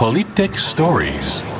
Polyptych Stories.